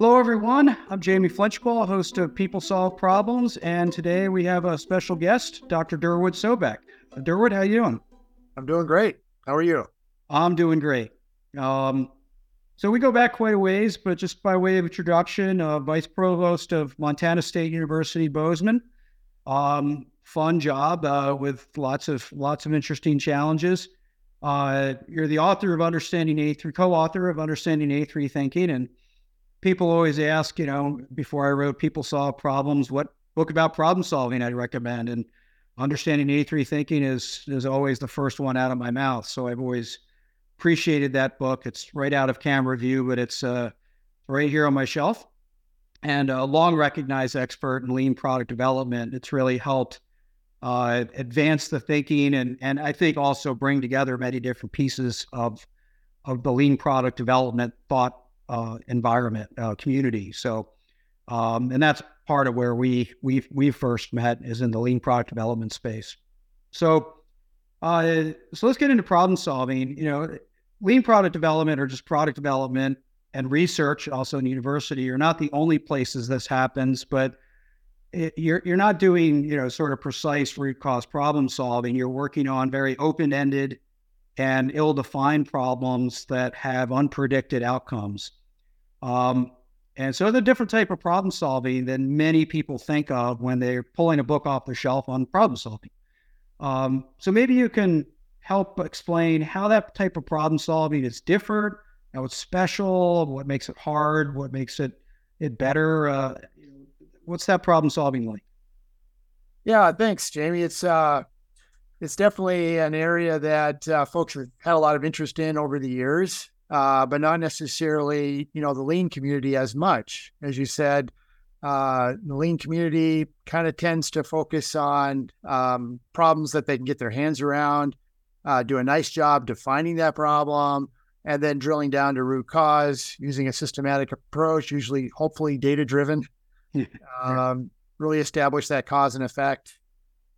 Hello, everyone. I'm Jamie Flinchbaugh, host of People Solve Problems, and today we have a special guest, Dr. Durward Sobek. Durward, how are you doing? I'm doing great. How are you? I'm doing great. Um, so we go back quite a ways, but just by way of introduction, uh, Vice Provost of Montana State University, Bozeman. Um, fun job uh, with lots of lots of interesting challenges. Uh, you're the author of Understanding A3, co-author of Understanding A3 Thinking, and people always ask, you know, before I wrote People Solve Problems, what book about problem solving I'd recommend. And understanding A3 thinking is is always the first one out of my mouth. So I've always appreciated that book. It's right out of camera view, but it's uh, right here on my shelf. And a long recognized expert in lean product development. It's really helped uh, advance the thinking and and I think also bring together many different pieces of of the lean product development thought uh, environment uh, community. So, um, and that's part of where we we we first met is in the lean product development space. So, uh, so let's get into problem solving. You know, lean product development or just product development and research, also in university, are not the only places this happens, but it, you're you're not doing you know sort of precise root cause problem solving. You're working on very open ended and ill defined problems that have unpredicted outcomes. Um, and so the different type of problem solving than many people think of when they're pulling a book off the shelf on problem solving. Um, so maybe you can help explain how that type of problem solving is different, how it's special, what makes it hard, what makes it it better. Uh, what's that problem solving like? Yeah, thanks, Jamie. It's uh, it's definitely an area that uh, folks have had a lot of interest in over the years uh, but not necessarily, you know, the lean community as much. As you said, uh, the lean community kind of tends to focus on um, problems that they can get their hands around, uh, do a nice job defining that problem, and then drilling down to root cause using a systematic approach, usually, hopefully, data driven. um, really establish that cause and effect.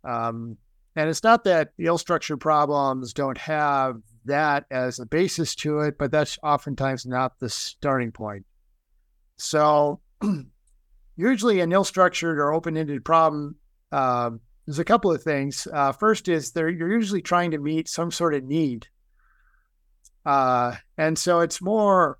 Um, and it's not that the ill structured problems don't have that as a basis to it, but that's oftentimes not the starting point. So, usually an ill structured or open ended problem, uh, there's a couple of things. Uh, first is you're usually trying to meet some sort of need. Uh, and so it's more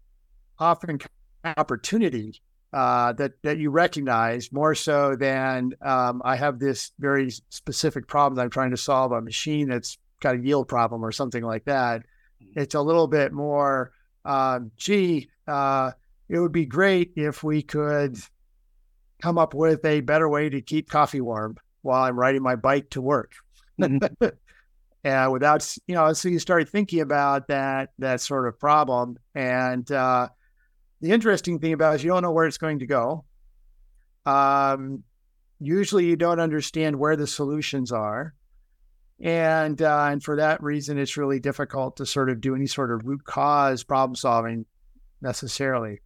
often opportunity uh, that that you recognize more so than um, I have this very specific problem that I'm trying to solve a machine that's got a yield problem or something like that. Mm-hmm. It's a little bit more, um, gee, uh, it would be great if we could come up with a better way to keep coffee warm while I'm riding my bike to work. Mm-hmm. and without, you know, so you start thinking about that that sort of problem. And uh, the interesting thing about it is you don't know where it's going to go. Um, usually, you don't understand where the solutions are and uh, and for that reason, it's really difficult to sort of do any sort of root cause problem solving necessarily.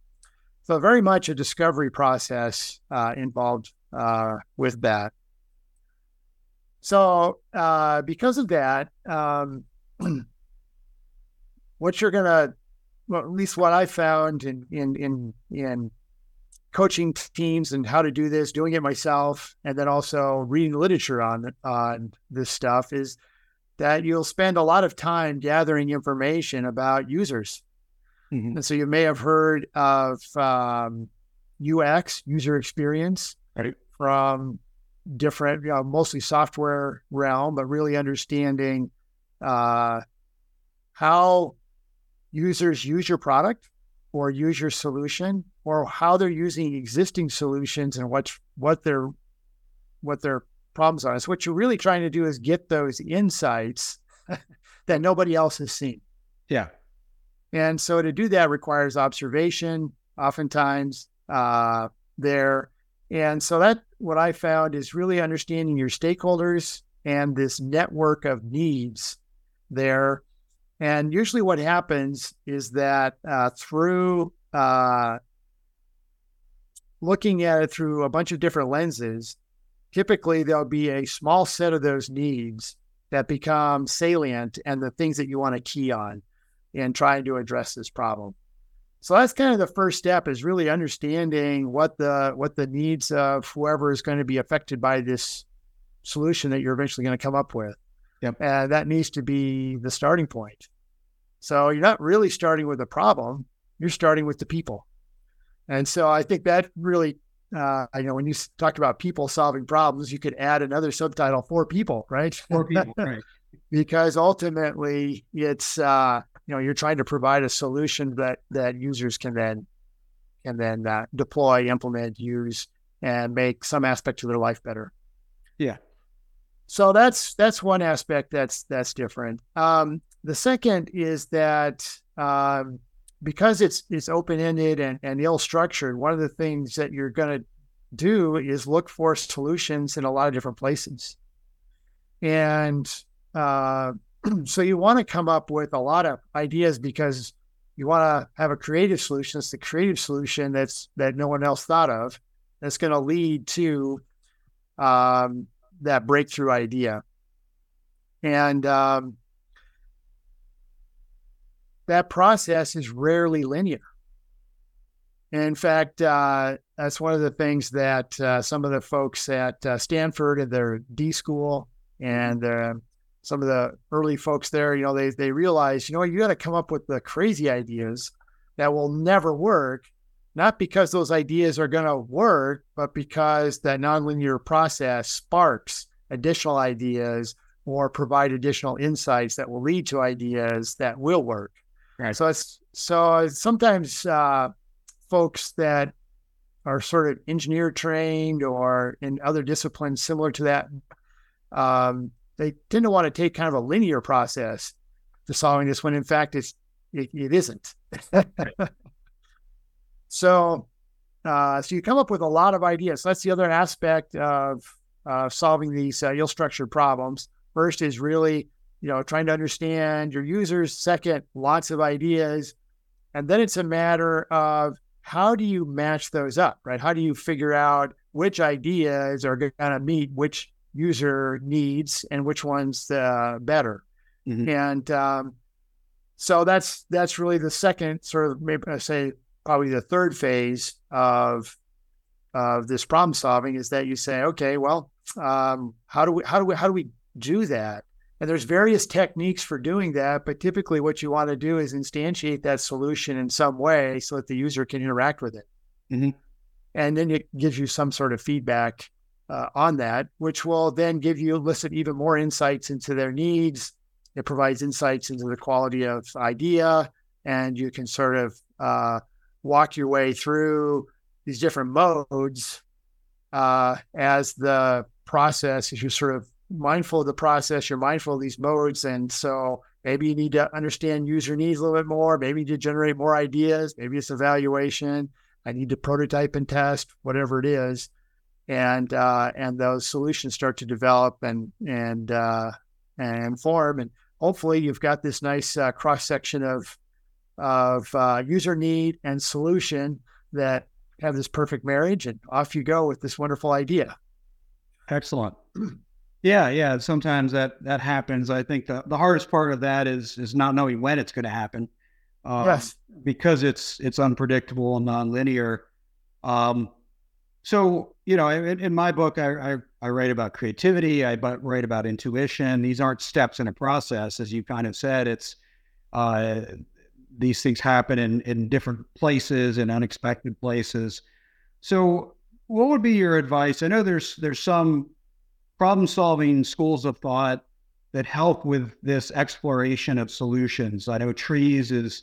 So very much a discovery process uh, involved uh, with that. So uh, because of that, um, what you're gonna, well, at least what I found in in in in coaching teams and how to do this, doing it myself, and then also reading literature on on this stuff is that you'll spend a lot of time gathering information about users. Mm-hmm. And so you may have heard of um, UX, user experience, right. from different, you know, mostly software realm, but really understanding uh, how users use your product or use your solution or how they're using existing solutions and what what their what their problems are. So what you're really trying to do is get those insights that nobody else has seen. Yeah. And so to do that requires observation, oftentimes uh, there. And so that what I found is really understanding your stakeholders and this network of needs there. And usually what happens is that uh, through uh, looking at it through a bunch of different lenses, typically there'll be a small set of those needs that become salient and the things that you want to key on in trying to address this problem. So that's kind of the first step is really understanding what the what the needs of whoever is going to be affected by this solution that you're eventually going to come up with. Yep. And that needs to be the starting point. So you're not really starting with a problem, you're starting with the people. And so I think that really uh, I know when you talked about people solving problems, you could add another subtitle for people, right? For people, right. because ultimately it's uh, you know you're trying to provide a solution that that users can then can then uh, deploy, implement, use, and make some aspect of their life better. Yeah. So that's that's one aspect that's that's different. Um, the second is that um, because it's it's open ended and, and ill structured, one of the things that you're going to do is look for solutions in a lot of different places, and uh, so you want to come up with a lot of ideas because you want to have a creative solution. It's the creative solution that's that no one else thought of. That's going to lead to um, that breakthrough idea, and um, that process is rarely linear. In fact, uh, that's one of the things that uh, some of the folks at uh, Stanford at their D school and uh, some of the early folks there, you know, they they realize, you know, you got to come up with the crazy ideas that will never work, not because those ideas are going to work, but because that nonlinear process sparks additional ideas or provide additional insights that will lead to ideas that will work. Right. So it's so sometimes uh, folks that are sort of engineer trained or in other disciplines similar to that, um, they tend to want to take kind of a linear process to solving this when in fact it's it, it isn't. so uh, so you come up with a lot of ideas. So that's the other aspect of uh, solving these uh, ill-structured problems. First is really you know, trying to understand your users. Second, lots of ideas. And then it's a matter of how do you match those up, right? How do you figure out which ideas are going to meet which user needs and which ones uh, better? Mm-hmm. And um, so that's that's really the second sort of maybe I say probably the third phase of of this problem solving is that you say, okay, well, um, how do we how do we how do we do that? And there's various techniques for doing that, but typically what you want to do is instantiate that solution in some way so that the user can interact with it. Mm-hmm. And then it gives you some sort of feedback uh, on that, which will then give you listen even more insights into their needs. It provides insights into the quality of idea, and you can sort of uh, walk your way through these different modes uh, as the process, as you sort of mindful of the process, you're mindful of these modes. And so maybe you need to understand user needs a little bit more. Maybe to generate more ideas. Maybe it's evaluation. I need to prototype and test, whatever it is. And uh, and those solutions start to develop and and uh, and form. And hopefully you've got this nice uh, cross section of of uh, user need and solution that have this perfect marriage. And off you go with this wonderful idea. Excellent. Yeah, yeah. Sometimes that that happens. I think the, the hardest part of that is is not knowing when it's going to happen. Um, yes, because it's it's unpredictable and nonlinear. Um, so you know, in, in my book, I, I, I write about creativity. I write about intuition. These aren't steps in a process, as you kind of said. It's uh, these things happen in in different places and unexpected places. So, what would be your advice? I know there's there's some problem solving schools of thought that help with this exploration of solutions. I know TRIZ is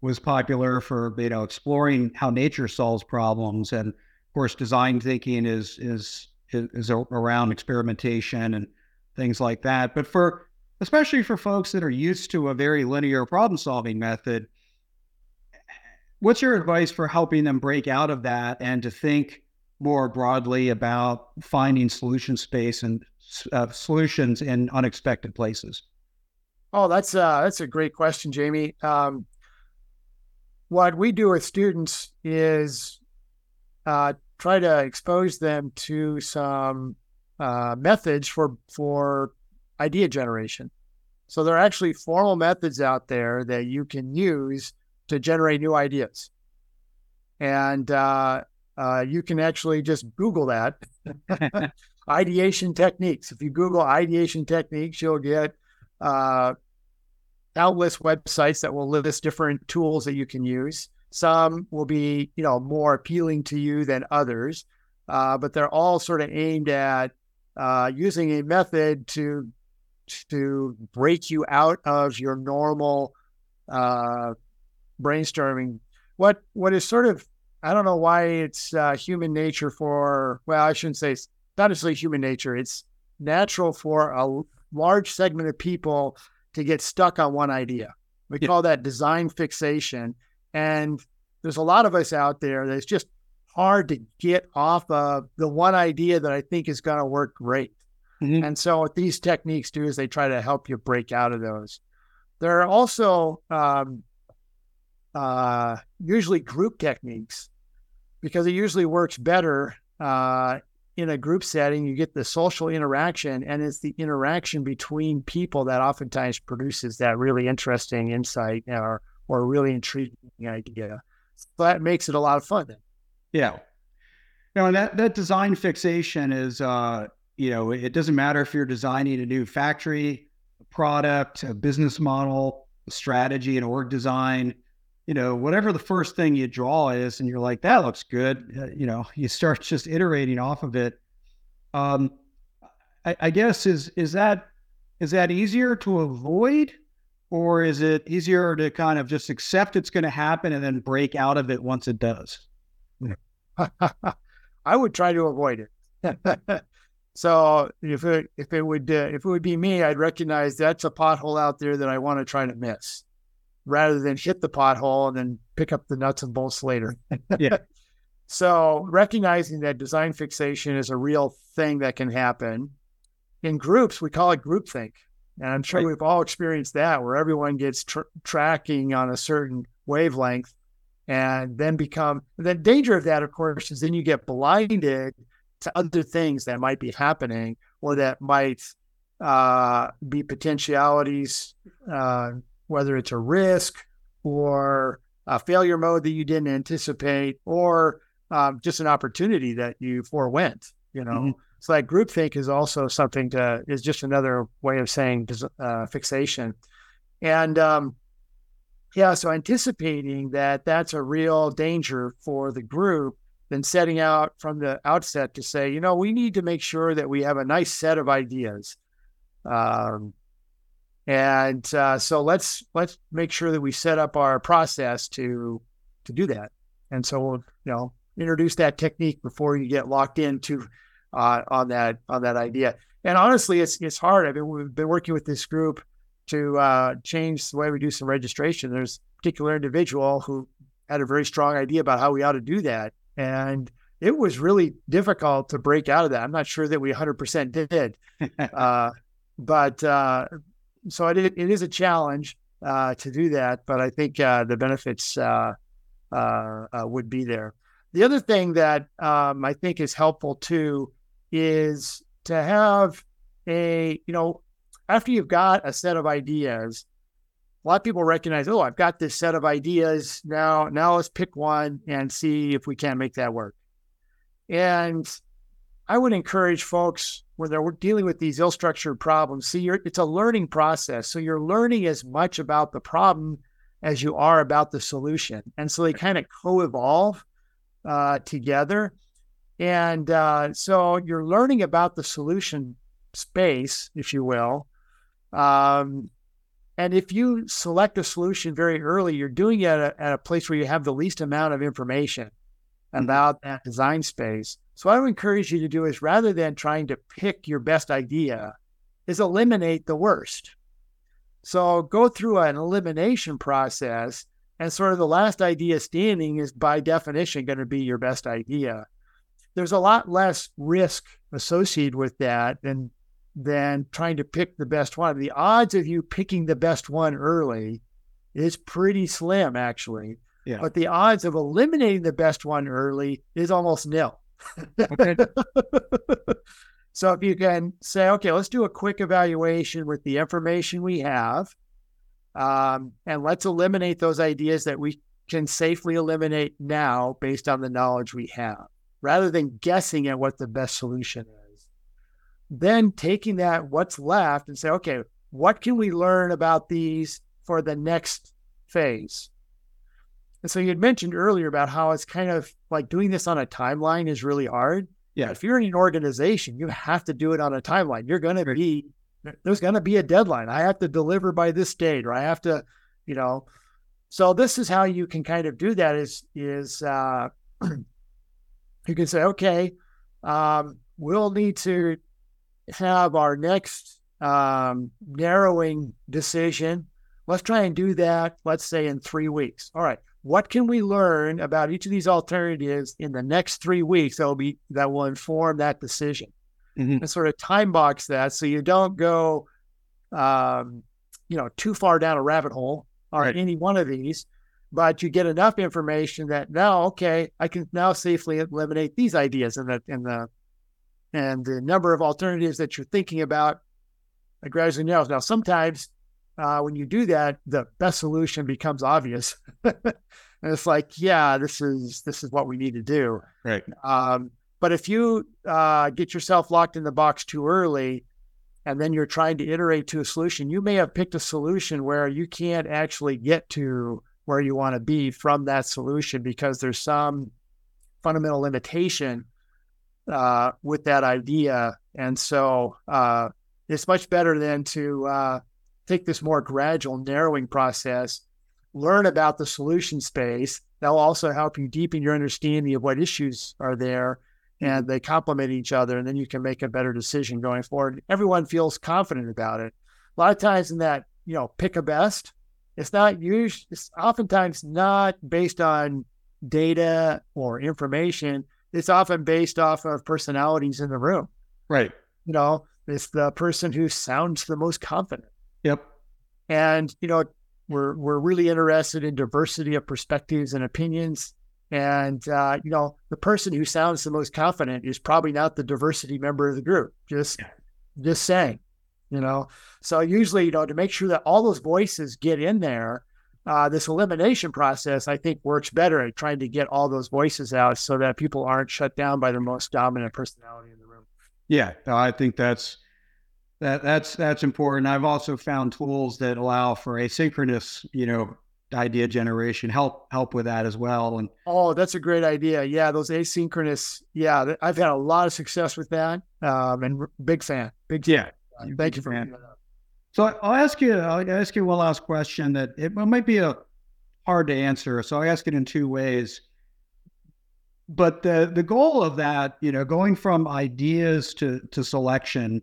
was popular for you know exploring how nature solves problems, and of course, design thinking is is is around experimentation and things like that. But for especially for folks that are used to a very linear problem solving method, what's your advice for helping them break out of that and to think more broadly about finding solution space and uh, solutions in unexpected places? Oh, that's uh, that's a great question, Jamie. Um, what we do with students is uh, try to expose them to some uh, methods for for idea generation. So there are actually formal methods out there that you can use to generate new ideas. And uh, uh, you can actually just Google that ideation techniques. If you Google ideation techniques, you'll get uh, countless websites that will list different tools that you can use. Some will be, you know, more appealing to you than others, uh, but they're all sort of aimed at uh, using a method to to break you out of your normal uh, brainstorming. What what is sort of I don't know why it's uh, human nature for well I shouldn't say it's not necessarily human nature. It's natural for a large segment of people to get stuck on one idea. We yeah. call that design fixation. And there's a lot of us out there that's just hard to get off of the one idea that I think is going to work great. Mm-hmm. And so, what these techniques do is they try to help you break out of those. There are also um, uh, usually group techniques because it usually works better uh, in a group setting, you get the social interaction, and it's the interaction between people that oftentimes produces that really interesting insight or or really intriguing idea. So that makes it a lot of fun. Then. Yeah. Now, and that that design fixation is, uh, you know, it doesn't matter if you're designing a new factory, a product, a business model, a strategy, an org design you know, whatever the first thing you draw is, and you're like, that looks good, uh, you know, you start just iterating off of it. Um, I, I guess is is that is that easier to avoid, or is it easier to kind of just accept it's going to happen and then break out of it once it does? I would try to avoid it. so if it if it would uh, if it would be me, I'd recognize that's a pothole out there that I want to try to miss rather than hit the pothole and then pick up the nuts and bolts later. yeah. So recognizing that design fixation is a real thing that can happen in groups, we call it groupthink. And I'm sure right. we've all experienced that where everyone gets tr- tracking on a certain wavelength and then become the danger of that, of course, is then you get blinded to other things that might be happening or that might uh, be potentialities uh, whether it's a risk or a failure mode that you didn't anticipate or um, just an opportunity that you forewent, you know. Mm-hmm. So that groupthink is also something to is just another way of saying uh, fixation, and um, yeah. So anticipating that that's a real danger for the group, then setting out from the outset to say, you know, we need to make sure that we have a nice set of ideas. Um, and uh, so let's let's make sure that we set up our process to to do that. And so we'll you know introduce that technique before you get locked into uh, on that on that idea. And honestly, it's it's hard. I mean, we've been working with this group to uh, change the way we do some registration. There's a particular individual who had a very strong idea about how we ought to do that, and it was really difficult to break out of that. I'm not sure that we 100% did, uh, but uh, so it, it is a challenge uh, to do that, but I think uh, the benefits uh, uh, uh, would be there. The other thing that um, I think is helpful too is to have a, you know, after you've got a set of ideas, a lot of people recognize, oh, I've got this set of ideas. Now, now let's pick one and see if we can make that work. And I would encourage folks when they're dealing with these ill-structured problems, see, it's a learning process. So you're learning as much about the problem as you are about the solution, and so they kind of co-evolve uh, together. And uh, so you're learning about the solution space, if you will. Um, and if you select a solution very early, you're doing it at a, at a place where you have the least amount of information mm-hmm. about that design space. So what I would encourage you to do is rather than trying to pick your best idea, is eliminate the worst. So go through an elimination process, and sort of the last idea standing is by definition going to be your best idea. There's a lot less risk associated with that than than trying to pick the best one. The odds of you picking the best one early is pretty slim, actually. Yeah. But the odds of eliminating the best one early is almost nil. So if you can say, okay, let's do a quick evaluation with the information we have, um, and let's eliminate those ideas that we can safely eliminate now based on the knowledge we have, rather than guessing at what the best solution is. Then taking that, what's left, and say, okay, what can we learn about these for the next phase? And so you had mentioned earlier about how it's kind of like doing this on a timeline is really hard. Yeah. If you're in an organization, you have to do it on a timeline. You're going to be, there's going to be a deadline. I have to deliver by this date, or I have to, you know. So this is how you can kind of do that is, is, uh, you can say, okay, um, we'll need to have our next um, narrowing decision. Let's try and do that, let's say in three weeks. All right what can we learn about each of these alternatives in the next three weeks that will be that will inform that decision mm-hmm. and sort of time box that so you don't go um, you know too far down a rabbit hole on right. any one of these but you get enough information that now okay i can now safely eliminate these ideas and the and the and the number of alternatives that you're thinking about gradually narrows now sometimes uh, when you do that, the best solution becomes obvious. and it's like, yeah, this is this is what we need to do. Right. Um, but if you uh, get yourself locked in the box too early, and then you're trying to iterate to a solution, you may have picked a solution where you can't actually get to where you want to be from that solution because there's some fundamental limitation uh, with that idea. And so uh, it's much better than to uh, take this more gradual narrowing process, learn about the solution space. That'll also help you deepen your understanding of what issues are there mm-hmm. and they complement each other. And then you can make a better decision going forward. Everyone feels confident about it. A lot of times in that, you know, pick a best, it's not usually, it's oftentimes not based on data or information. It's often based off of personalities in the room. Right. You know, it's the person who sounds the most confident Yep. And you know, we're we're really interested in diversity of perspectives and opinions. And uh, you know, the person who sounds the most confident is probably not the diversity member of the group. Just yeah. just saying. You know, so usually, you know, to make sure that all those voices get in there, uh, this elimination process, I think, works better at trying to get all those voices out so that people aren't shut down by their most dominant personality in the room. Yeah, I think that's that that's that's important. I've also found tools that allow for asynchronous, you know, idea generation help help with that as well. And oh, that's a great idea. Yeah, those asynchronous. Yeah, I've had a lot of success with that. Um, and big fan. Big yeah. Fan. Thank you for that. So I'll ask you. I'll ask you one last question that it might be a hard to answer. So I ask it in two ways. But the the goal of that, you know, going from ideas to to selection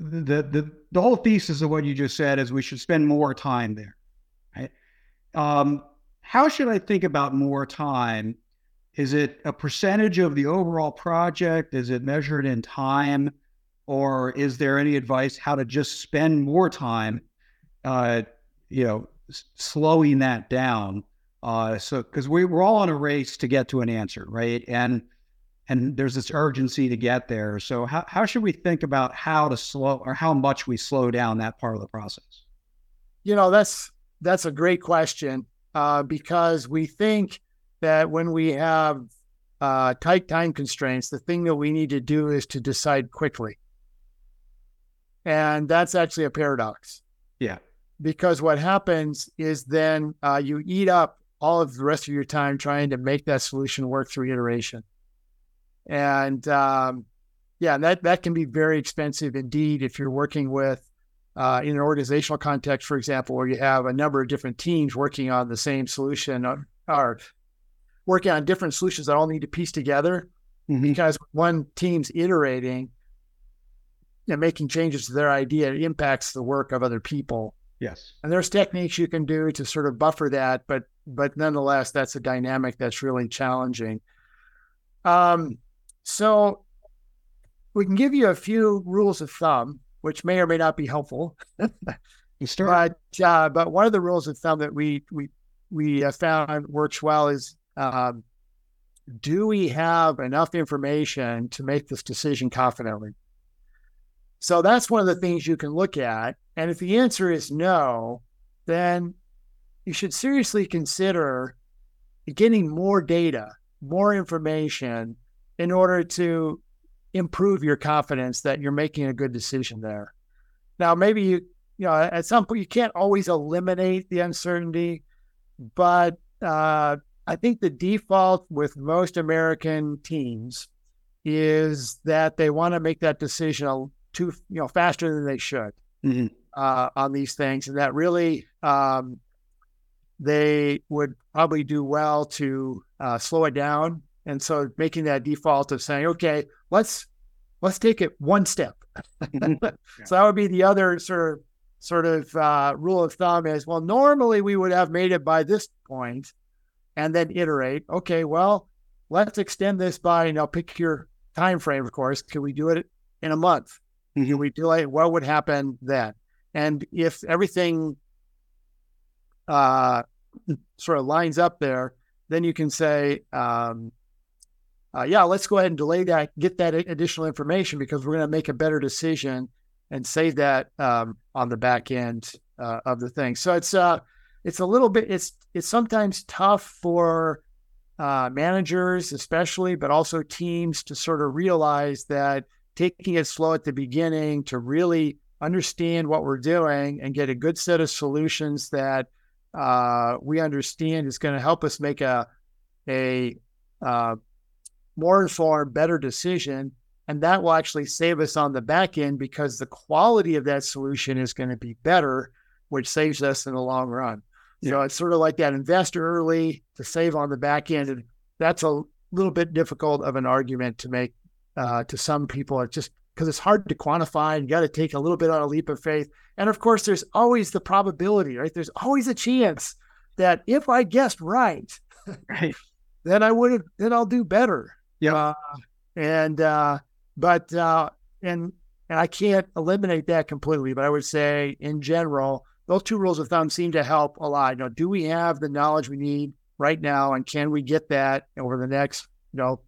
the the the whole thesis of what you just said is we should spend more time there. Right? Um, how should I think about more time? Is it a percentage of the overall project? Is it measured in time, or is there any advice how to just spend more time? Uh, you know, s- slowing that down. Uh, so because we, we're all in a race to get to an answer, right? And and there's this urgency to get there. So how, how should we think about how to slow or how much we slow down that part of the process? You know, that's that's a great question uh, because we think that when we have uh, tight time constraints, the thing that we need to do is to decide quickly, and that's actually a paradox. Yeah, because what happens is then uh, you eat up all of the rest of your time trying to make that solution work through iteration. And um, yeah, that that can be very expensive indeed if you're working with uh, in an organizational context, for example, where you have a number of different teams working on the same solution or, or working on different solutions that all need to piece together. Mm-hmm. Because one team's iterating and making changes to their idea, it impacts the work of other people. Yes. And there's techniques you can do to sort of buffer that, but but nonetheless, that's a dynamic that's really challenging. Um, so we can give you a few rules of thumb, which may or may not be helpful. but uh, but one of the rules of thumb that we we we have found works well is um, do we have enough information to make this decision confidently? So that's one of the things you can look at. And if the answer is no, then you should seriously consider getting more data, more information in order to improve your confidence that you're making a good decision there. Now, maybe you, you know, at some point you can't always eliminate the uncertainty, but uh, I think the default with most American teams is that they want to make that decision too, you know, faster than they should mm-hmm. uh, on these things, and that really um, they would probably do well to uh, slow it down. And so making that default of saying, okay, let's let's take it one step. yeah. So that would be the other sort of sort of uh, rule of thumb is well, normally we would have made it by this point, and then iterate. Okay, well, let's extend this by you know pick your time frame. Of course, can we do it in a month? Mm-hmm. Can we delay? What would happen then? And if everything uh, sort of lines up there, then you can say, um, uh, yeah, let's go ahead and delay that, get that additional information because we're going to make a better decision and save that um, on the back end uh, of the thing. So it's uh, it's a little bit it's it's sometimes tough for uh, managers, especially, but also teams to sort of realize that taking it slow at the beginning to really understand what we're doing and get a good set of solutions that uh, we understand is going to help us make a a uh, more informed, better decision, and that will actually save us on the back end because the quality of that solution is going to be better, which saves us in the long run. Yeah. So it's sort of like that investor early to save on the back end, and that's a little bit difficult of an argument to make uh, to some people. It's just because it's hard to quantify and you got to take a little bit on a leap of faith. And of course, there's always the probability, right? There's always a chance that if I guessed right, right. then I would have, then I'll do better. Yeah. Uh, and, uh, but, uh, and, and I can't eliminate that completely, but I would say in general, those two rules of thumb seem to help a lot. You know, do we have the knowledge we need right now, and can we get that over the next, you know,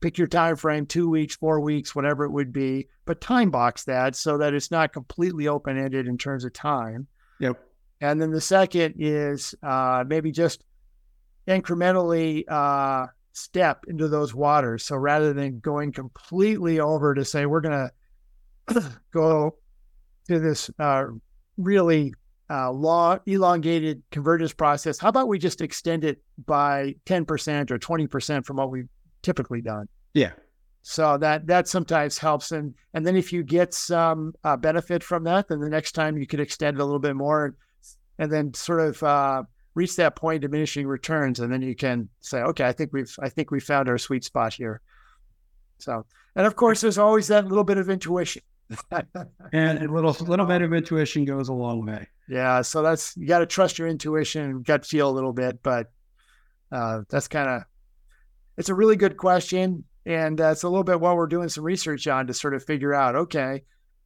pick your time frame two weeks four weeks whatever it would be but time box that so that it's not completely open ended in terms of time yep and then the second is uh, maybe just incrementally uh, step into those waters so rather than going completely over to say we're going to go to this uh, really uh, long, elongated convergence process. How about we just extend it by 10% or 20% from what we've typically done. Yeah. So that that sometimes helps, and and then if you get some uh, benefit from that, then the next time you could extend it a little bit more, and, and then sort of uh, reach that point diminishing returns, and then you can say, okay, I think we've I think we found our sweet spot here. So, and of course, there's always that little bit of intuition. and a little little bit of intuition goes a long way. Yeah, so that's you got to trust your intuition, and gut feel a little bit, but uh, that's kind of it's a really good question. And uh, it's a little bit what we're doing some research on to sort of figure out okay,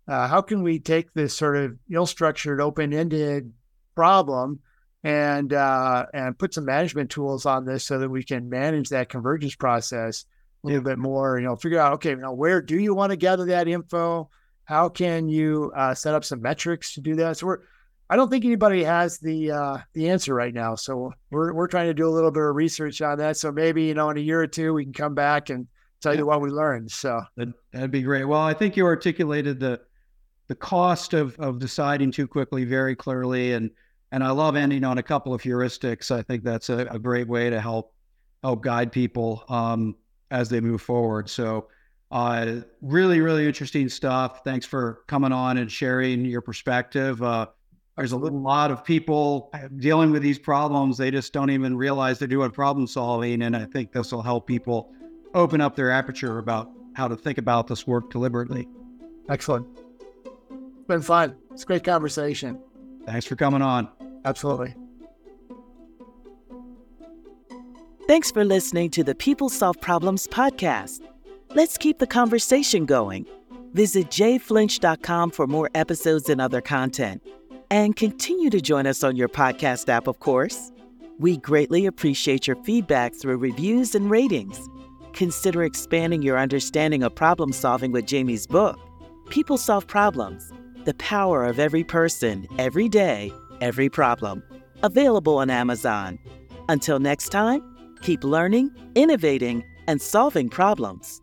uh, how can we take this sort of ill structured, open ended problem and uh, and put some management tools on this so that we can manage that convergence process a little bit more. You know, figure out okay, you know, where do you want to gather that info? How can you uh, set up some metrics to do that? So we're I don't think anybody has the uh, the answer right now. So we're we're trying to do a little bit of research on that. So maybe you know in a year or two we can come back and tell you what we learned. So that'd, that'd be great. Well, I think you articulated the the cost of of deciding too quickly very clearly, and and I love ending on a couple of heuristics. I think that's a, a great way to help help guide people um, as they move forward. So. Uh, really, really interesting stuff. Thanks for coming on and sharing your perspective. Uh, there's a lot of people dealing with these problems. They just don't even realize they're doing problem solving. And I think this will help people open up their aperture about how to think about this work deliberately. Excellent. It's been fun. It's a great conversation. Thanks for coming on. Absolutely. Thanks for listening to the People Solve Problems podcast. Let's keep the conversation going. Visit jflinch.com for more episodes and other content. And continue to join us on your podcast app, of course. We greatly appreciate your feedback through reviews and ratings. Consider expanding your understanding of problem solving with Jamie's book, People Solve Problems The Power of Every Person, Every Day, Every Problem. Available on Amazon. Until next time, Keep learning, innovating, and solving problems.